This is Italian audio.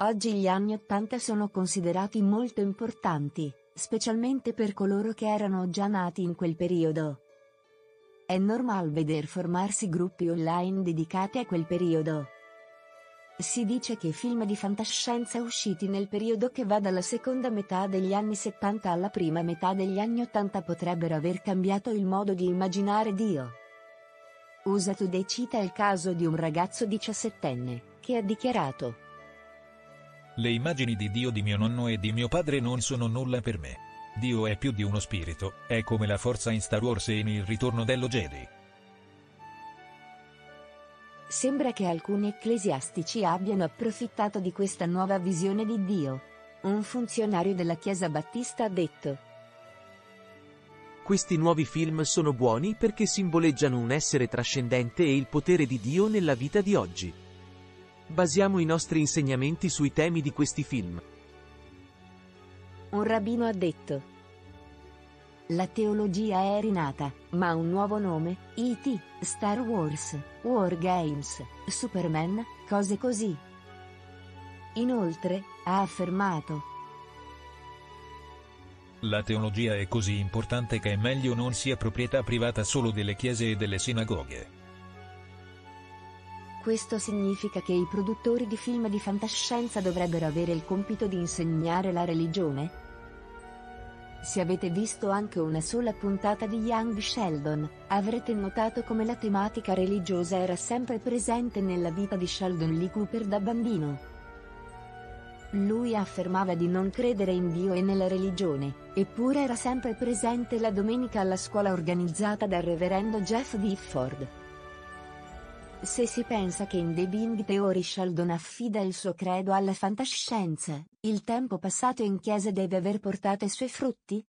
Oggi gli anni Ottanta sono considerati molto importanti, specialmente per coloro che erano già nati in quel periodo. È normale veder formarsi gruppi online dedicati a quel periodo. Si dice che film di fantascienza usciti nel periodo che va dalla seconda metà degli anni 70 alla prima metà degli anni 80 potrebbero aver cambiato il modo di immaginare Dio. USA Today cita il caso di un ragazzo diciassettenne, che ha dichiarato le immagini di Dio di mio nonno e di mio padre non sono nulla per me. Dio è più di uno spirito, è come la forza in Star Wars e in Il ritorno dello Jedi. Sembra che alcuni ecclesiastici abbiano approfittato di questa nuova visione di Dio. Un funzionario della Chiesa Battista ha detto. Questi nuovi film sono buoni perché simboleggiano un essere trascendente e il potere di Dio nella vita di oggi. Basiamo i nostri insegnamenti sui temi di questi film. Un rabbino ha detto. La teologia è rinata, ma ha un nuovo nome, E.T., Star Wars, War Games, Superman, cose così. Inoltre, ha affermato. La teologia è così importante che è meglio non sia proprietà privata solo delle chiese e delle sinagoghe. Questo significa che i produttori di film di fantascienza dovrebbero avere il compito di insegnare la religione? Se avete visto anche una sola puntata di Young Sheldon, avrete notato come la tematica religiosa era sempre presente nella vita di Sheldon Lee Cooper da bambino. Lui affermava di non credere in Dio e nella religione, eppure era sempre presente la domenica alla scuola organizzata dal reverendo Jeff Difford. Se si pensa che in The Big Theory Sheldon affida il suo credo alla fantascienza, il tempo passato in chiesa deve aver portato i suoi frutti?